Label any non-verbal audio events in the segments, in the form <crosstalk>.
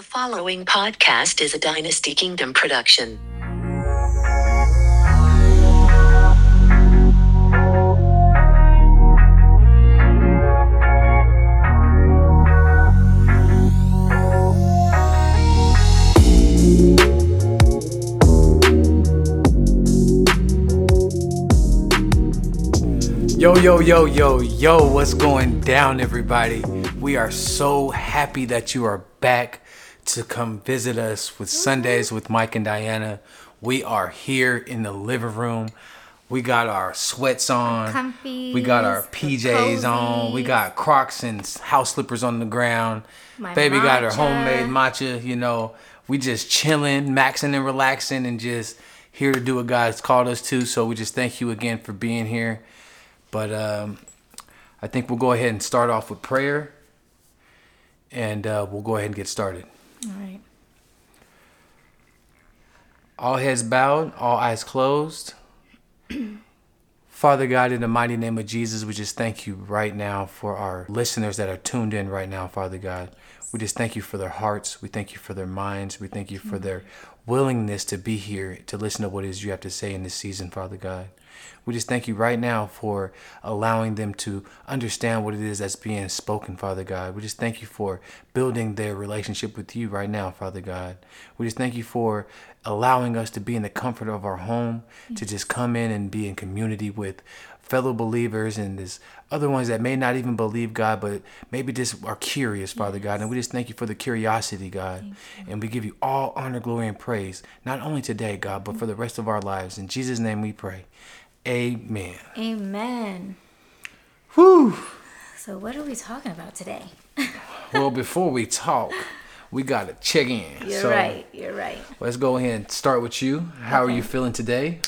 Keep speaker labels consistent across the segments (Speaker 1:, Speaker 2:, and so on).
Speaker 1: The following podcast is a Dynasty Kingdom production.
Speaker 2: Yo, yo, yo, yo, yo, what's going down, everybody? We are so happy that you are back to come visit us with Sundays with Mike and Diana. We are here in the living room. We got our sweats on.
Speaker 3: Comfies,
Speaker 2: we got our PJs on. We got Crocs and house slippers on the ground.
Speaker 3: My
Speaker 2: Baby got her homemade matcha. You know, we just chilling, maxing and relaxing, and just here to do what God's called us to. So we just thank you again for being here. But um, I think we'll go ahead and start off with prayer, and uh, we'll go ahead and get started.
Speaker 3: All right.
Speaker 2: All heads bowed, all eyes closed. <clears throat> Father God, in the mighty name of Jesus, we just thank you right now for our listeners that are tuned in right now, Father God. We just thank you for their hearts. We thank you for their minds. We thank you for their willingness to be here to listen to what is you have to say in this season, Father God. We just thank you right now for allowing them to understand what it is that's being spoken, Father God. We just thank you for building their relationship with you right now, Father God. We just thank you for allowing us to be in the comfort of our home, to just come in and be in community with fellow believers and there's other ones that may not even believe God, but maybe just are curious, Father God. And we just thank you for the curiosity, God. And we give you all honor, glory, and praise, not only today, God, but for the rest of our lives. In Jesus' name we pray. Amen.
Speaker 3: Amen.
Speaker 2: Whew.
Speaker 3: So, what are we talking about today? <laughs>
Speaker 2: Well, before we talk, we got to check in.
Speaker 3: You're
Speaker 2: so
Speaker 3: right. You're right.
Speaker 2: let's go ahead and start with you. How are you feeling today?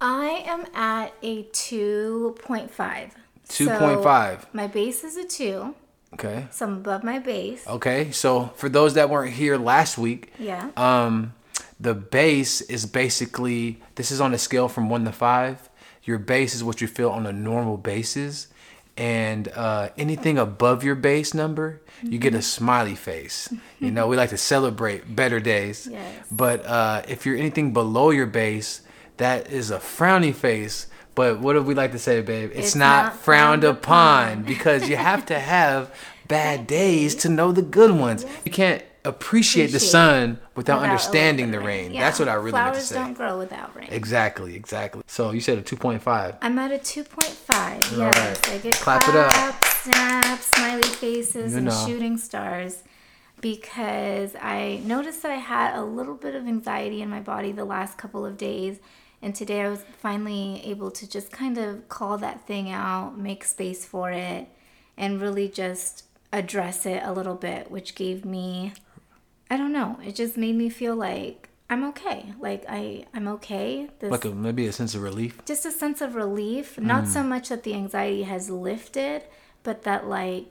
Speaker 3: I am at a 2.5.
Speaker 2: 2.5.
Speaker 3: So, my base is a 2,
Speaker 2: Okay.
Speaker 3: so I'm above my base.
Speaker 2: Okay. So for those that weren't here last week,
Speaker 3: Yeah.
Speaker 2: um, the base is basically this is on a scale from one to five. Your base is what you feel on a normal basis, and uh, anything above your base number, you get a smiley face. You know, we like to celebrate better days.
Speaker 3: Yes.
Speaker 2: But uh, if you're anything below your base, that is a frowny face. But what do we like to say, babe? It's,
Speaker 3: It's
Speaker 2: not,
Speaker 3: not
Speaker 2: frowned
Speaker 3: frowned
Speaker 2: upon
Speaker 3: upon.
Speaker 2: because you have to <laughs> have bad days to know the good ones. You can't appreciate, the sun without,
Speaker 3: Without
Speaker 2: understanding the rain.
Speaker 3: Yeah.
Speaker 2: That's what I really meant to
Speaker 3: Flowers
Speaker 2: say.
Speaker 3: don't grow without rain.
Speaker 2: Exactly, exactly. So you said a 2.5.
Speaker 3: I'm at a 2.5. Yes.
Speaker 2: right.
Speaker 3: I get
Speaker 2: Clap it up.
Speaker 3: claps, snaps, smiley faces,
Speaker 2: You
Speaker 3: and shooting stars because I noticed that I had a little bit of anxiety in my body the last couple of days. And today I was finally able to just kind of call that thing out, make space for it, and really just address it a little bit, which gave me, I don't know, it just made me feel like I'm okay. Like I, I'm okay. This,
Speaker 2: Like a, maybe a sense of relief.
Speaker 3: just a sense of relief not
Speaker 2: Mm.
Speaker 3: so much that the anxiety has lifted but that like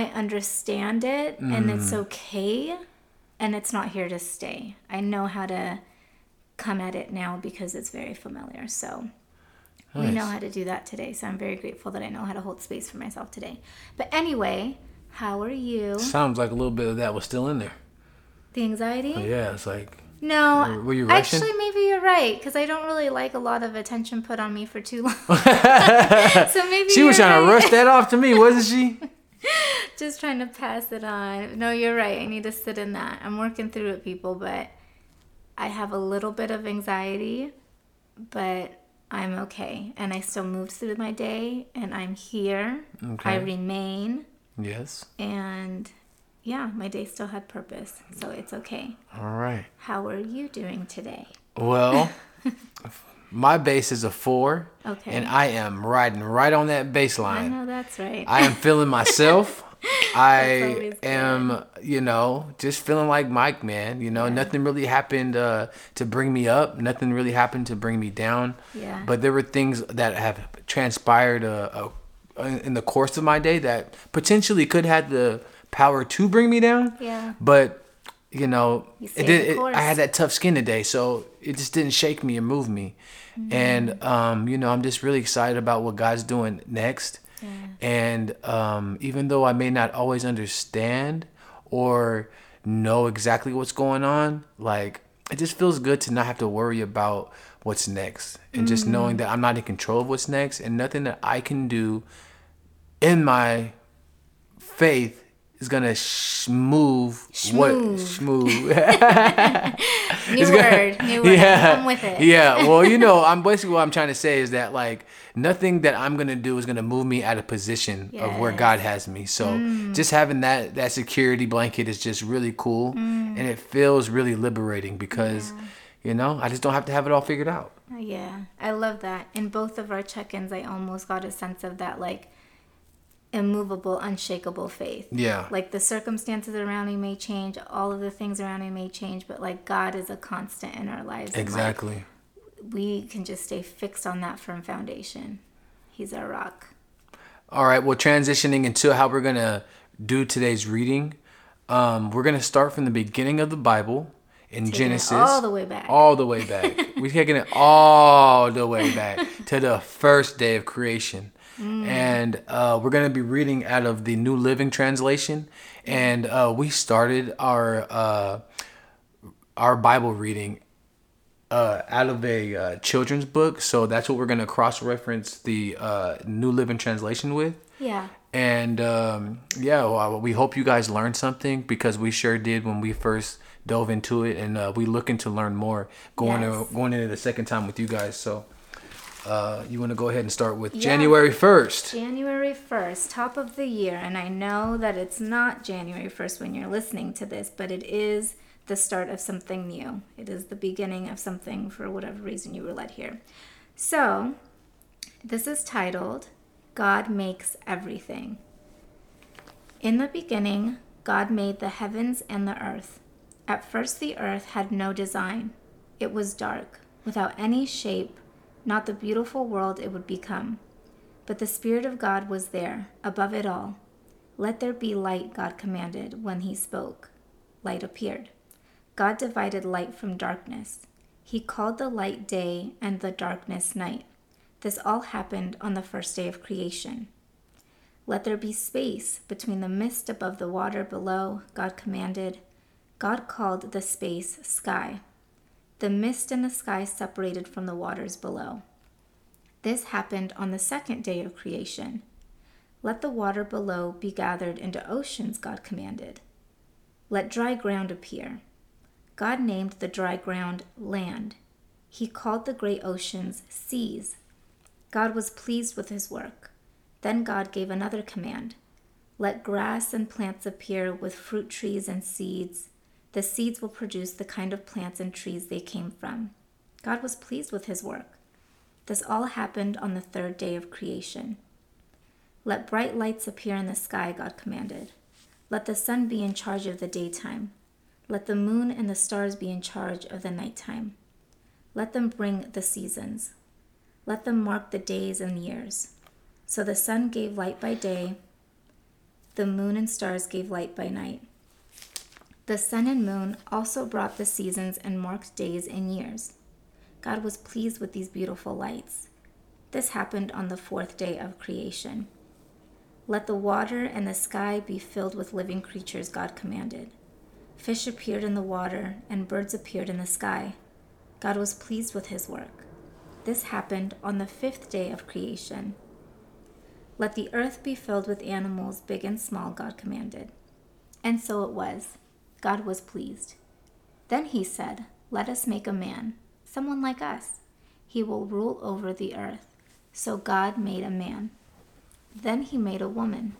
Speaker 3: i understand it and it's
Speaker 2: Mm.
Speaker 3: okay and it's not here to stay i know how to come at it now because it's very familiar so we know how to do that today so i'm very grateful that i know how to hold space for myself today but anyway how are you
Speaker 2: Sounds like a little bit of that was still in there.
Speaker 3: The anxiety oh,
Speaker 2: Yeah, it's like
Speaker 3: no
Speaker 2: Were- were you
Speaker 3: actually maybe you're right because i don't really like a lot of attention put on me for too long <laughs> so maybe
Speaker 2: she was trying to rush that off to me, wasn't she? <laughs>
Speaker 3: just trying to pass it on. No, you're right. I need to sit in that. I'm working through it, people, but I have a little bit of anxiety, but I'm okay. And I still moved through my day and I'm here.
Speaker 2: Okay.
Speaker 3: I remain.
Speaker 2: Yes.
Speaker 3: And yeah, my day still had purpose. So it's okay.
Speaker 2: All right.
Speaker 3: How are you doing today?
Speaker 2: Well, <laughs> my base is a four.
Speaker 3: Okay.
Speaker 2: And I am riding right on that baseline.
Speaker 3: I know that's right.
Speaker 2: I am feeling myself. <laughs> I am, you know, just feeling like Mike, man. You know, nothing really happened uh, to bring me up. Nothing really happened to bring me down.
Speaker 3: Yeah.
Speaker 2: But there were things that have transpired uh, uh, in the course of my day that potentially could have the power to bring me down.
Speaker 3: Yeah.
Speaker 2: But you know,
Speaker 3: You
Speaker 2: it did. It. I had that tough skin today, so it just didn't shake me and move me.
Speaker 3: Mm-hmm.
Speaker 2: And um, you know, I'm just really excited about what God's doing next. And um, even though I may not always understand or know exactly what's going on, like it just feels good to not have to worry about what's next and just knowing that I'm not in control of what's next and nothing that I can do in my faith is gonna sh- move what smooth. <laughs> <laughs>
Speaker 3: New
Speaker 2: It's
Speaker 3: word,
Speaker 2: gonna-
Speaker 3: new word. I'm with it.
Speaker 2: Yeah, well, you know, <laughs> I'm basically what I'm trying to say is that like nothing that I'm gonna do is gonna move me out of position of where
Speaker 3: Mm.
Speaker 2: God has me. So just having that that security blanket is just really cool, and it feels really liberating because you know I just don't have to have it all figured out.
Speaker 3: Yeah, I love that. In both of our check ins, I almost got a sense of that like immovable, unshakable faith.
Speaker 2: Yeah,
Speaker 3: Like the circumstances around me may change, all of the things around me may change, but like God is a constant in our lives. and, like,
Speaker 2: exactly.
Speaker 3: we can just stay fixed on that firm foundation. He's our rock.
Speaker 2: All right, well, transitioning into how we're gonna do today's reading, um, we're gonna start from the beginning of the Bible in
Speaker 3: Taking
Speaker 2: Genesis,
Speaker 3: all the way back.
Speaker 2: all the way back. <laughs> we're taking it all the way back to the first day of creation,
Speaker 3: Mm.
Speaker 2: and uh, we're gonna be reading out of the New Living Translation, and uh, we started our uh, our Bible reading uh, out of a uh, children's book, so that's what we're gonna cross reference the uh, New Living Translation with.
Speaker 3: Yeah.
Speaker 2: And um, yeah, well, we hope you guys learned something because we sure did when we first dove into it, and uh, we looking to learn more going
Speaker 3: Yes.
Speaker 2: to, going into the second time with you guys. So uh, you want to go ahead and start with
Speaker 3: Yeah.
Speaker 2: January first.
Speaker 3: January 1st, top of the year. And I know that it's not January 1st when you're listening to this, but it is the start of something new. It is the beginning of something for whatever reason you were led here. So, this is titled God Makes Everything. In the beginning, God made the heavens and the earth. At first, the earth had no design. It was dark, without any shape, not the beautiful world it would become. But the Spirit of God was there, above it all. Let there be light, God commanded. When he spoke, light appeared. God divided light from darkness. He called the light day and the darkness night. This all happened on the first day of creation. Let there be space between the mist above the water below, God commanded. God called the space sky. The mist and the sky separated from the waters below. This happened on the second day of creation. Let the water below be gathered into oceans, God commanded. Let dry ground appear. God named the dry ground land. He called the great oceans seas. God was pleased with his work. Then God gave another command Let grass and plants appear with fruit trees and seeds. The seeds will produce the kind of plants and trees they came from. God was pleased with his work. This all happened on the third day of creation. Let bright lights appear in the sky, God commanded. Let the sun be in charge of the daytime. Let the moon and the stars be in charge of the nighttime. Let them bring the seasons. Let them mark the days and years. So the sun gave light by day, the moon and stars gave light by night. The sun and moon also brought the seasons and marked days and years. God was pleased with these beautiful lights. This happened on the fourth day of creation. Let the water and the sky be filled with living creatures, God commanded. Fish appeared in the water, and birds appeared in the sky. God was pleased with his work. This happened on the fifth day of creation. Let the earth be filled with animals, big and small, God commanded. And so it was. God was pleased. Then he said, Let us make a man, someone like us. He will rule over the earth. So God made a man. Then he made a woman.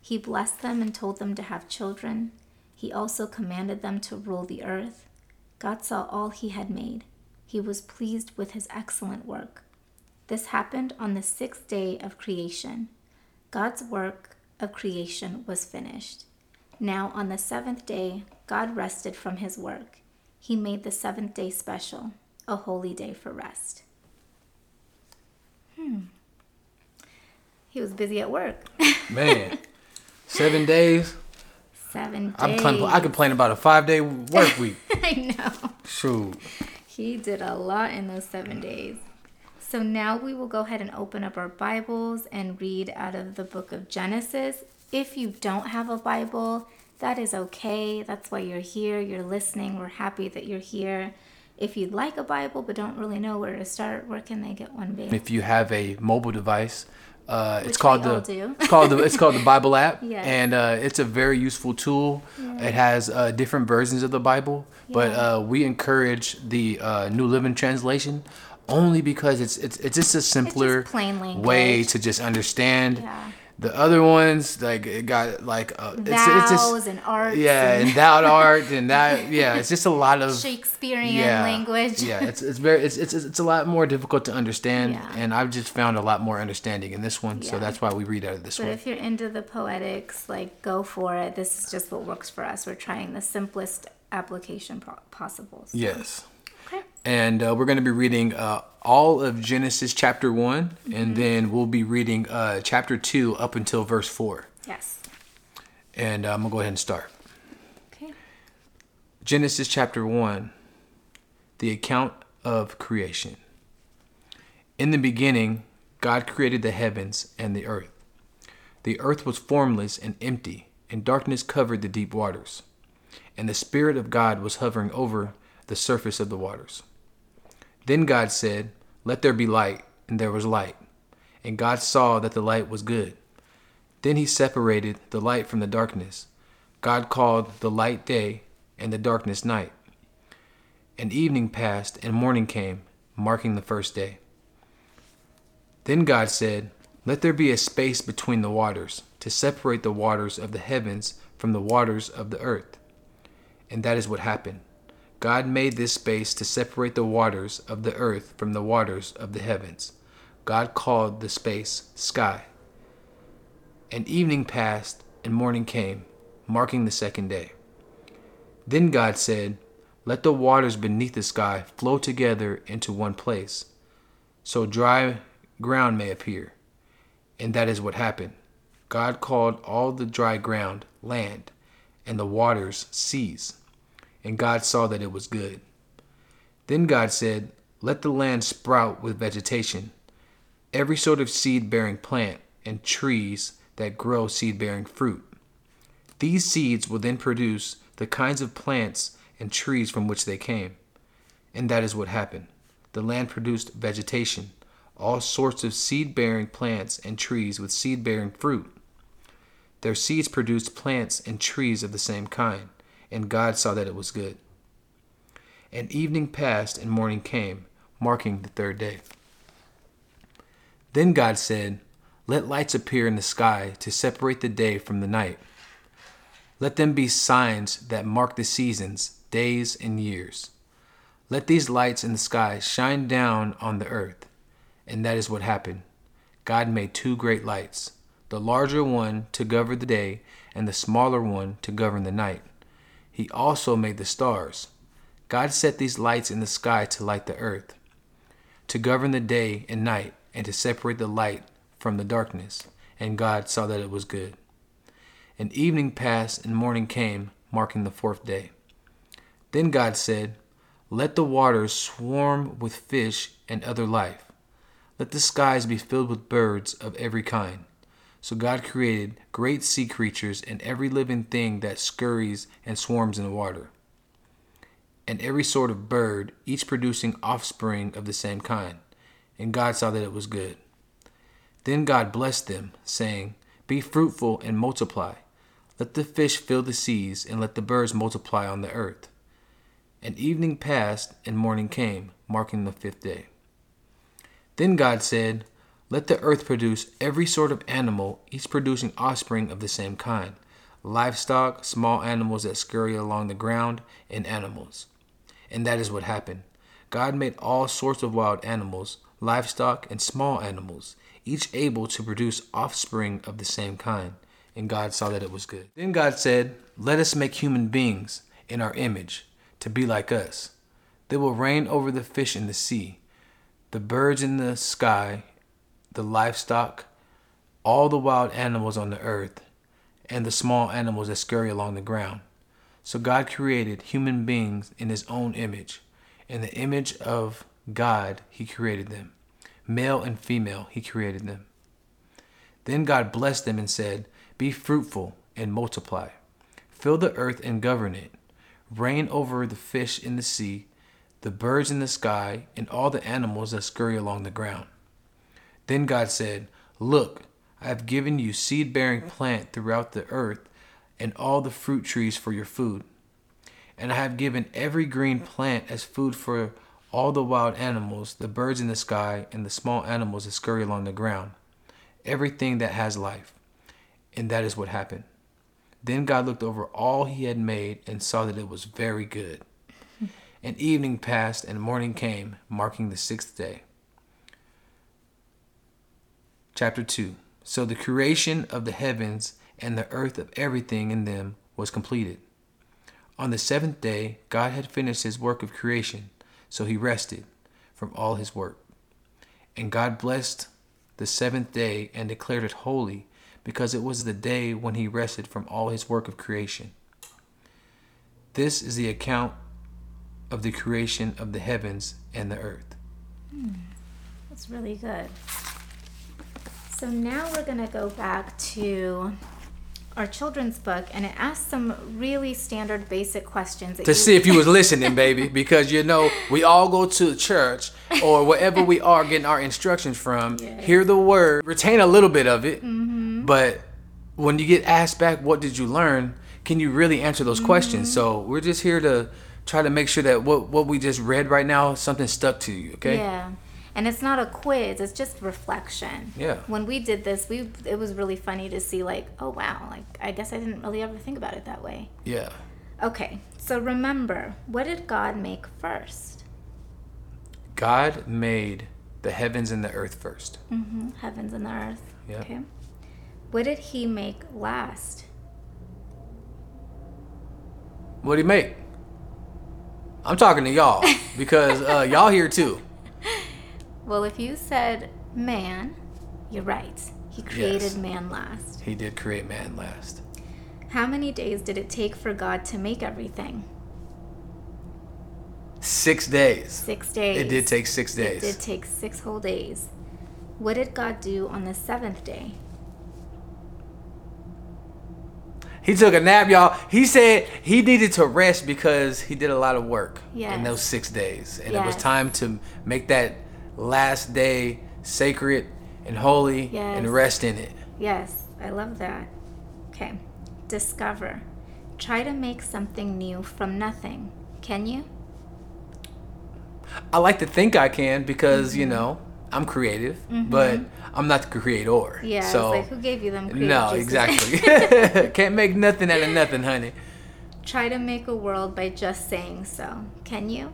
Speaker 3: He blessed them and told them to have children. He also commanded them to rule the earth. God saw all he had made. He was pleased with his excellent work. This happened on the sixth day of creation. God's work of creation was finished. Now, on the seventh day, God rested from his work. He made the seventh day special, a holy day for rest. Hmm. He was busy at work. <laughs>
Speaker 2: Man, seven days.
Speaker 3: Seven days.
Speaker 2: I'm compl- I complain about a five day work week. <laughs>
Speaker 3: I know.
Speaker 2: Shoot.
Speaker 3: He did a lot in those seven days. So now we will go ahead and open up our Bibles and read out of the book of Genesis. If you don't have a Bible, that is okay. That's why you're here. You're listening. We're happy that you're here. If you'd like a Bible but don't really know where to start, where can they get one, babe?
Speaker 2: If you have a mobile device, uh, it's called the it's called the it's called the Bible app, <laughs>
Speaker 3: Yes.
Speaker 2: and uh, it's a very useful tool. It has uh, different versions of the Bible, but
Speaker 3: Yeah.
Speaker 2: uh, we encourage the uh, New Living Translation only because it's it's it's just a simpler
Speaker 3: plain
Speaker 2: way to just understand.
Speaker 3: Yeah.
Speaker 2: The other ones, like it got like uh, it's, it's just
Speaker 3: and arts.
Speaker 2: yeah,
Speaker 3: and
Speaker 2: and thou art and that <laughs> yeah, it's just a lot of
Speaker 3: Shakespearean language.
Speaker 2: yeah, it's it's very it's it's it's a lot more difficult to understand,
Speaker 3: Yeah.
Speaker 2: and I've just found a lot more understanding in this one,
Speaker 3: yeah.
Speaker 2: so that's why we read out of this
Speaker 3: But
Speaker 2: one.
Speaker 3: if you're into the poetics, like go for it. This is just what works for us. We're trying the simplest application po- possible. So-
Speaker 2: Yes. And uh, we're going to be reading uh, all of Genesis chapter one,
Speaker 3: Mm-hmm.
Speaker 2: and then we'll be reading uh, chapter two up until verse four,
Speaker 3: Yes.
Speaker 2: and uh, I'm gonna go ahead and start.
Speaker 3: Okay.
Speaker 2: Genesis chapter 1, the account of creation. In the beginning, God created the heavens and the earth. The earth was formless and empty, and darkness covered the deep waters. And the Spirit of God was hovering over the surface of the waters. Then God said, Let there be light, and there was light. And God saw that the light was good. Then he separated the light from the darkness. God called the light day, and the darkness night. And evening passed, and morning came, marking the first day. Then God said, Let there be a space between the waters, to separate the waters of the heavens from the waters of the earth. And that is what happened. God made this space to separate the waters of the earth from the waters of the heavens. God called the space sky. And evening passed, and morning came, marking the second day. Then God said, Let the waters beneath the sky flow together into one place, so dry ground may appear. And that is what happened. God called all the dry ground land, and the waters seas. And God saw that it was good. Then God said, Let the land sprout with vegetation, every sort of seed bearing plant, and trees that grow seed bearing fruit. These seeds will then produce the kinds of plants and trees from which they came. And that is what happened. The land produced vegetation, all sorts of seed bearing plants and trees with seed bearing fruit. Their seeds produced plants and trees of the same kind, and God saw that it was good. And evening passed and morning came, marking the third day. Then God said, Let lights appear in the sky to separate the day from the night. Let them be signs that mark the seasons, days, and years. Let these lights in the sky shine down on the earth. And that is what happened. God made two great lights, the larger one to govern the day, and the smaller one to govern the night. He also made the stars. God set these lights in the sky to light the earth, to govern the day and night, and to separate the light from the darkness. And God saw that it was good. And evening passed and morning came, marking the fourth day. Then God said, Let the waters swarm with fish and other life. Let the skies be filled with birds of every kind. So God created great sea creatures and every living thing that scurries and swarms in the water, and every sort of bird, each producing offspring of the same kind. And God saw that it was good. Then God blessed them, saying, Be fruitful and multiply. Let the fish fill the seas, and let the birds multiply on the earth. And evening passed, and morning came, marking the fifth day. Then God said, Let the earth produce every sort of animal, each producing offspring of the same kind livestock, small animals that scurry along the ground, and animals. And that is what happened. God made all sorts of wild animals, livestock, and small animals, each able to produce offspring of the same kind. And God saw that it was good. Then God said, Let us make human beings in our image, to be like us. They will reign over the fish in the sea, the birds in the sky, the livestock, all the wild animals on the earth, and the small animals that scurry along the ground. So God created human beings in his own image. In the image of God, he created them. Male and female, he created them. Then God blessed them and said, Be fruitful and multiply. Fill the earth and govern it. Reign over the fish in the sea, the birds in the sky, and all the animals that scurry along the ground. Then God said, Look, I have given you seed bearing plant throughout the earth, and all the fruit trees for your food. And I have given every green plant as food for all the wild animals, the birds in the sky, and the small animals that scurry along the ground, everything that has life. And that is what happened. Then God looked over all he had made and saw that it was very good. <laughs> And evening passed and morning came, marking the sixth day. Chapter 2 So the creation of the heavens and the earth of everything in them was completed. On the seventh day, God had finished his work of creation, so he rested from all his work. And God blessed the seventh day and declared it holy, because it was the day when he rested from all his work of creation. This is the account of the creation of the heavens and the earth. Hmm.
Speaker 3: That's really good. So now we're going to go back to our children's book and it asks some really standard basic questions
Speaker 2: to see if you was <laughs> listening, baby, because you know we all go to church or wherever we are getting our instructions from,
Speaker 3: Yes.
Speaker 2: hear the word, retain a little bit of it, mm-hmm. but when you get asked back, what did you learn? Can you really answer those questions? Mm-hmm. So we're just here to try to make sure that what what we just read right now, something stuck to you. Okay.
Speaker 3: Yeah. And it's not a quiz, it's just reflection.
Speaker 2: Yeah.
Speaker 3: When we did this, we it was really funny to see like, oh wow, like I guess I didn't really ever think about it that way.
Speaker 2: Yeah.
Speaker 3: Okay. So remember, what did God make first?
Speaker 2: God made the heavens and the earth first.
Speaker 3: mm-hmm. Heavens and the earth.
Speaker 2: Yeah.
Speaker 3: Okay. What did he make last?
Speaker 2: What did he make? I'm talking to y'all because uh, y'all here too. <laughs>
Speaker 3: Well, if you said man, you're right. He created
Speaker 2: Yes.
Speaker 3: man last.
Speaker 2: He did create man last.
Speaker 3: How many days did it take for God to make everything?
Speaker 2: Six days.
Speaker 3: Six days.
Speaker 2: It did take six days.
Speaker 3: It did take six whole days. What did God do on the seventh day?
Speaker 2: He took a nap, y'all. He said he needed to rest because he did a lot of work in those six days. And it was time to make that last day sacred and holy
Speaker 3: Yes.
Speaker 2: and rest in it.
Speaker 3: Yes, I love that. Okay. Discover. Try to make something new from nothing. Can you?
Speaker 2: I like to think I can because,
Speaker 3: Mm-hmm.
Speaker 2: you know, I'm creative, but I'm not the creator.
Speaker 3: Yeah.
Speaker 2: So,
Speaker 3: like who gave you them creative
Speaker 2: no,
Speaker 3: juices?
Speaker 2: exactly. <laughs> <laughs> Can't make nothing out of nothing, honey.
Speaker 3: Try to make a world by just saying so. Can you?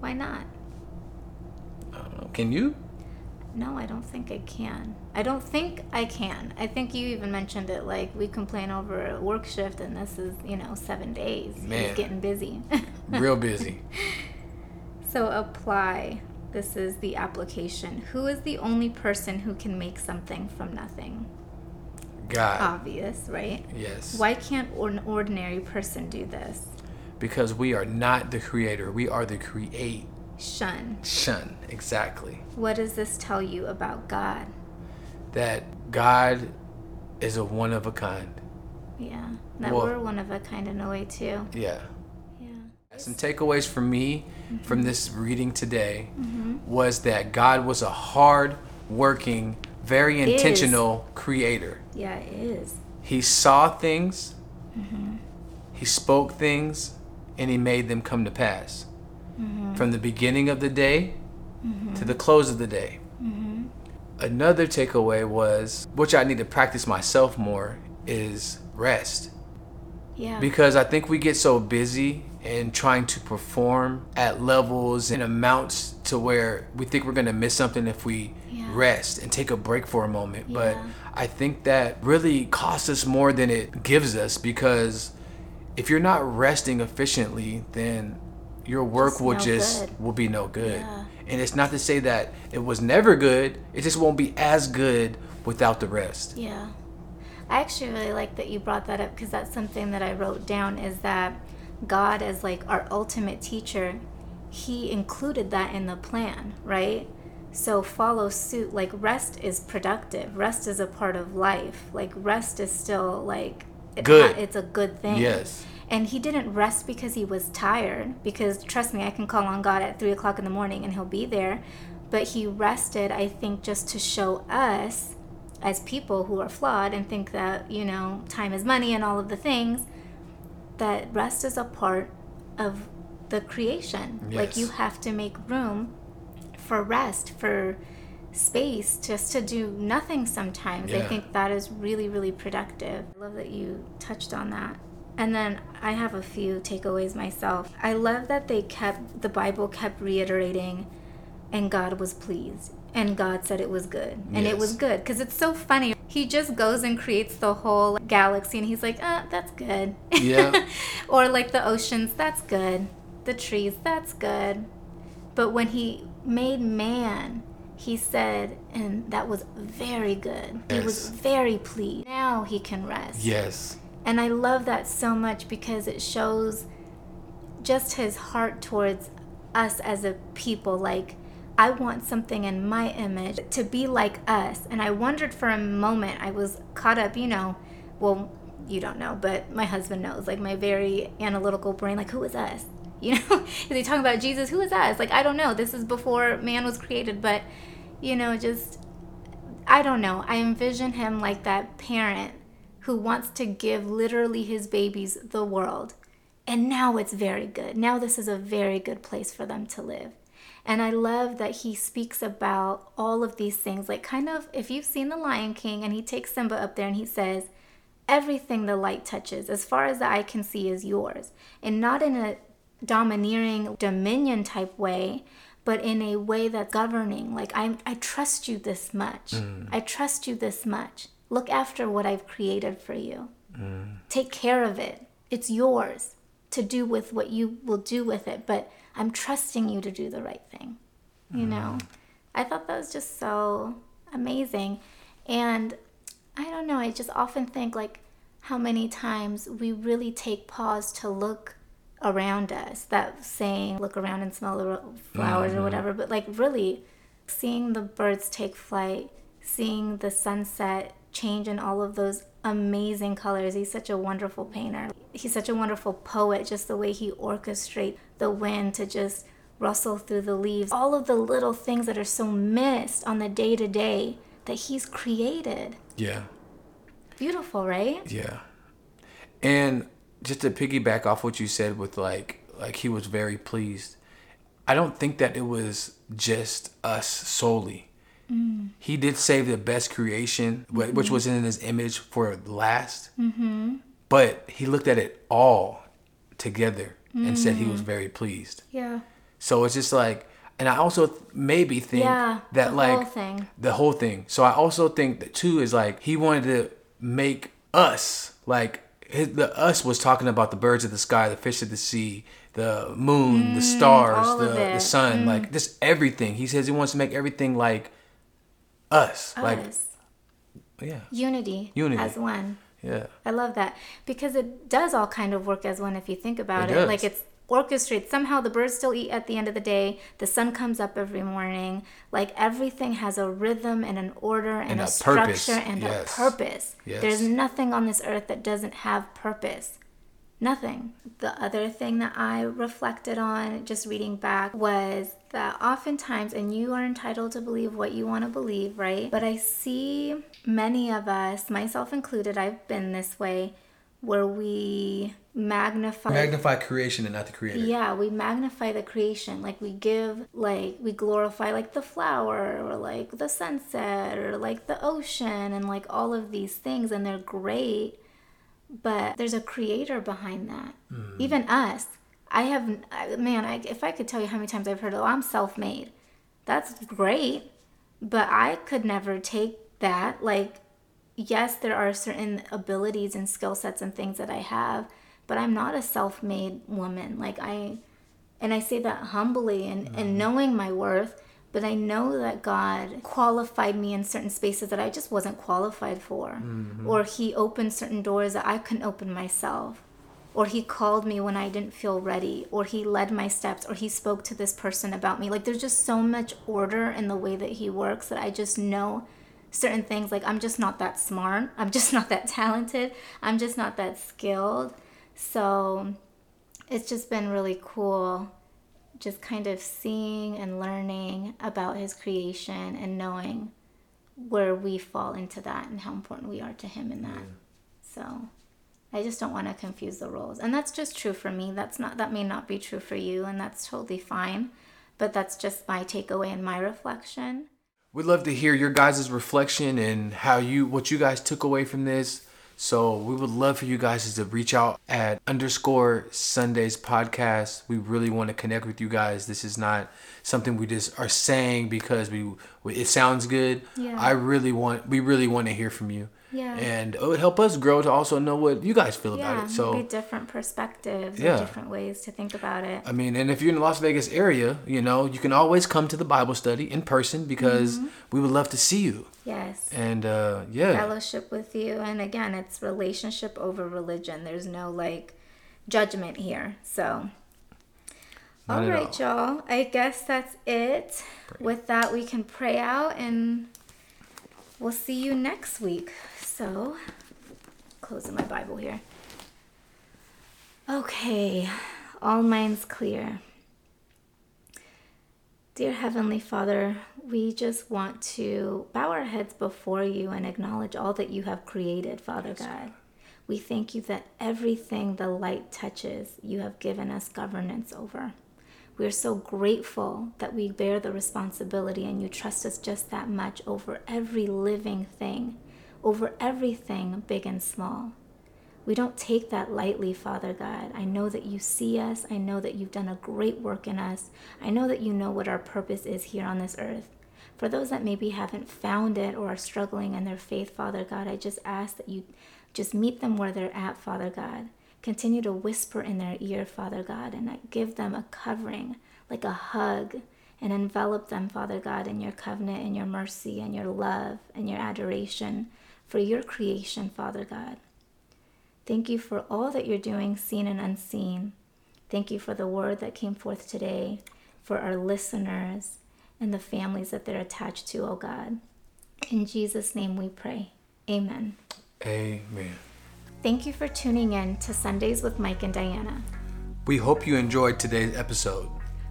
Speaker 3: Why not?
Speaker 2: Can you?
Speaker 3: No, I don't think I can. I don't think I can. I think you even mentioned it like we complain over a work shift and this is, you know, seven days.
Speaker 2: Man.
Speaker 3: Getting busy. <laughs>
Speaker 2: Real busy.
Speaker 3: so apply. This is the application. Who is the only person who can make something from nothing?
Speaker 2: God.
Speaker 3: Obvious, right?
Speaker 2: yes.
Speaker 3: Why can't an ordinary person do this?
Speaker 2: Because we are not the creator. We are the creation.
Speaker 3: Shun.
Speaker 2: Shun, exactly.
Speaker 3: What does this tell you about God?
Speaker 2: That God is a one of a kind.
Speaker 3: Yeah. That
Speaker 2: Well-
Speaker 3: we're one of a kind in a way too.
Speaker 2: Yeah.
Speaker 3: Yeah.
Speaker 2: Some takeaways for me from this reading today was that God was a hard working, very
Speaker 3: Is.
Speaker 2: intentional creator.
Speaker 3: Yeah, it is.
Speaker 2: He saw things, Mhm. he spoke things, and he made them come to pass. Mm-hmm. From the beginning of the day to mm-hmm. the close of the day. Mm-hmm. Another takeaway was, which I need to practice myself more, is rest.
Speaker 3: Yeah.
Speaker 2: Because I think we get so busy in trying to perform at levels and amounts to where we think we're going to miss something if we
Speaker 3: Yeah.
Speaker 2: rest and take a break for a moment. But I think that really costs us more than it gives us because if you're not resting efficiently, then your work will just
Speaker 3: good.
Speaker 2: will be no good.
Speaker 3: Yeah.
Speaker 2: And it's not to say that it was never good. It just won't be as good without the rest.
Speaker 3: Yeah. I actually really like that you brought that up because that's something that I wrote down is that God, as like our ultimate teacher, He included that in the plan, right? So follow suit. Like rest is productive, rest is a part of life. Like rest is still like it-
Speaker 2: Good.
Speaker 3: it's a good thing.
Speaker 2: Yes.
Speaker 3: And he didn't rest because he was tired, because trust me, I can call on God at three o'clock in the morning and he'll be there. But he rested, I think, just to show us as people who are flawed and think that, you know, time is money and all of the things, that rest is a part of the creation. Like you have to make room for rest, for space, just to do nothing sometimes. I think that is really, really productive. I love that you touched on that. And then I have a few takeaways myself. I love that they kept, the Bible kept reiterating, and God was pleased. And God said it was good. And it was good. Because it's so funny. He just goes and creates the whole galaxy, and he's like, ah, that's good.
Speaker 2: Yeah. <laughs>
Speaker 3: or like the oceans, that's good. The trees, that's good. But when he made man, he said, and that was very good. Yes. He was very pleased. Now he can rest.
Speaker 2: Yes.
Speaker 3: And I love that so much because it shows just his heart towards us as a people. Like, I want something in my image to be like us. And I wondered for a moment, I was caught up, you know, well, you don't know, but my husband knows, like my very analytical brain, like, who is us? <laughs> You know, <laughs> is he talking about Jesus? Who is us? Like, I don't know. This is before man was created, but, you know, just I don't know. I envision him like that parent who wants to give literally his babies the world. And now it's very good. Now this is a very good place for them to live. And I love that he speaks about all of these things. Like, kind of, if you've seen The Lion King and he takes Simba up there and he says, Everything the light touches, as far as the eye can see, is yours. And not in a domineering dominion type way, but in a way that's governing. Like, I, I trust you this much. Mm. I trust you this much. Look after what I've created for you. Mm. Take care of it. It's yours to do with what you will do with it, but I'm trusting you to do the right thing. You mm. know? I thought that was just so amazing. And I don't know, I just often think like how many times we really take pause to look around us. That saying, look around and smell the flowers or mm-hmm. whatever, but like really seeing the birds take flight, seeing the sunset change in all of those amazing colors. He's such a wonderful painter. He's such a wonderful poet, just the way he orchestrates the wind to just rustle through the leaves. All of the little things that are so missed on the day to day that he's created.
Speaker 2: Yeah.
Speaker 3: Beautiful, right?
Speaker 2: Yeah. And just to piggyback off what you said with like like he was very pleased. I don't think that it was just us solely. He did save the best creation, wh- which was in his image for last. Mm-hmm. But he looked at it all together and said he was very pleased.
Speaker 3: Yeah.
Speaker 2: So it's just like, and I also th- maybe think
Speaker 3: Yeah,
Speaker 2: that
Speaker 3: the
Speaker 2: like
Speaker 3: whole thing.
Speaker 2: the whole thing. So I also think that too is like he wanted to make us like his, the us was talking about the birds of the sky, the fish of the sea, the moon, the stars,
Speaker 3: Mm,
Speaker 2: the
Speaker 3: it. Mm.
Speaker 2: the sun, like just everything. He says he wants to make everything like us, like
Speaker 3: Us.
Speaker 2: yeah,
Speaker 3: Unity.
Speaker 2: Unity.
Speaker 3: As one.
Speaker 2: yeah,
Speaker 3: I love that because it does all kind of work as one if you think about
Speaker 2: It
Speaker 3: it. Like it's orchestrated. Somehow the birds still eat at the end of the day. The sun comes up every morning. Like everything has a rhythm and an order and,
Speaker 2: And
Speaker 3: a,
Speaker 2: a
Speaker 3: structure and
Speaker 2: Yes.
Speaker 3: a purpose.
Speaker 2: Yes.
Speaker 3: There's nothing on this earth that doesn't have purpose. Nothing. The other thing that I reflected on just reading back was that oftentimes, and you are entitled to believe what you want to believe, right? But I see many of us, myself included, I've been this way, where we magnify.
Speaker 2: magnify creation and not the creator.
Speaker 3: Yeah, we magnify the creation. Like we give, like we glorify, like the flower or like the sunset or like the ocean and like all of these things, and they're great. But there's a creator behind that. Hmm. Even us. I have, man, I, if I could tell you how many times I've heard, oh, I'm self made. That's great. But I could never take that. Like, yes, there are certain abilities and skill sets and things that I have, but I'm not a self-made woman. Like I and I say that humbly and, and hmm. knowing my worth, but I know that God qualified me in certain spaces that I just wasn't qualified for. Mm-hmm. Or he opened certain doors that I couldn't open myself. Or he called me when I didn't feel ready, or he led my steps, or he spoke to this person about me. Like there's just so much order in the way that he works that I just know certain things like I'm just not that smart, I'm just not that talented, I'm just not that skilled. So it's just been really cool just kind of seeing and learning about his creation and knowing where we fall into that and how important we are to him in that. So I just don't want to confuse the roles. And that's just true for me. That's not that may not be true for you and that's totally fine. But that's just my takeaway and my reflection.
Speaker 2: We'd love to hear your guys' reflection and how you what you guys took away from this. So we would love for you guys to reach out at underscore Sundays podcast. We really want to connect with you guys. This is not something we just are saying because we it sounds good.
Speaker 3: Yeah.
Speaker 2: I really want we really want to hear from you.
Speaker 3: Yeah.
Speaker 2: And it would help us grow to also know what you guys feel
Speaker 3: Yeah,
Speaker 2: about it. So
Speaker 3: maybe different perspectives
Speaker 2: Yeah.
Speaker 3: different ways to think about it.
Speaker 2: I mean, and if you're in the Las Vegas area, you know, you can always come to the Bible study in person because
Speaker 3: Mm-hmm.
Speaker 2: we would love to see you.
Speaker 3: Yes.
Speaker 2: And uh, yeah,
Speaker 3: Fellowship with you. And again, it's relationship over religion. There's no like judgment here. So,
Speaker 2: Not
Speaker 3: all right, y'all. I guess that's it. With that, we can pray out and we'll see you next week. So, closing my Bible here. Okay, all minds clear. Dear Heavenly Father, we just want to bow our heads before you and acknowledge all that you have created, Father God. We thank you that everything the light touches, you have given us governance over. We are so grateful that we bear the responsibility and you trust us just that much over every living thing, over everything big and small. We don't take that lightly, Father God. I know that you see us. I know that you've done a great work in us. I know that you know what our purpose is here on this earth. For those that maybe haven't found it or are struggling in their faith, Father God, I just ask that you just meet them where they're at, Father God. Continue to whisper in their ear, Father God, and give them a covering, like a hug, and envelop them, Father God, in your covenant and your mercy and your love and your adoration for your creation, Father God. Thank you for all that you're doing, seen and unseen. Thank you for the word that came forth today, for our listeners and the families that they're attached to, oh God. In Jesus' name we pray. Amen.
Speaker 2: amen.
Speaker 3: Thank you for tuning in to Sundays with Mike and Diana.
Speaker 2: We hope you enjoyed today's episode.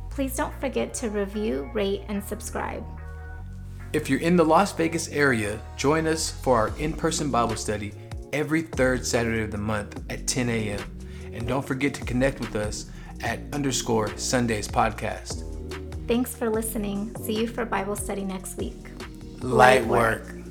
Speaker 3: Please don't forget to review, rate, and subscribe.
Speaker 2: If you're in the Las Vegas area, join us for our in person Bible study every third Saturday of the month at 10 a.m. And don't forget to connect with us at underscore Sundays podcast.
Speaker 3: Thanks for listening. See you for Bible study next week.
Speaker 2: Light work.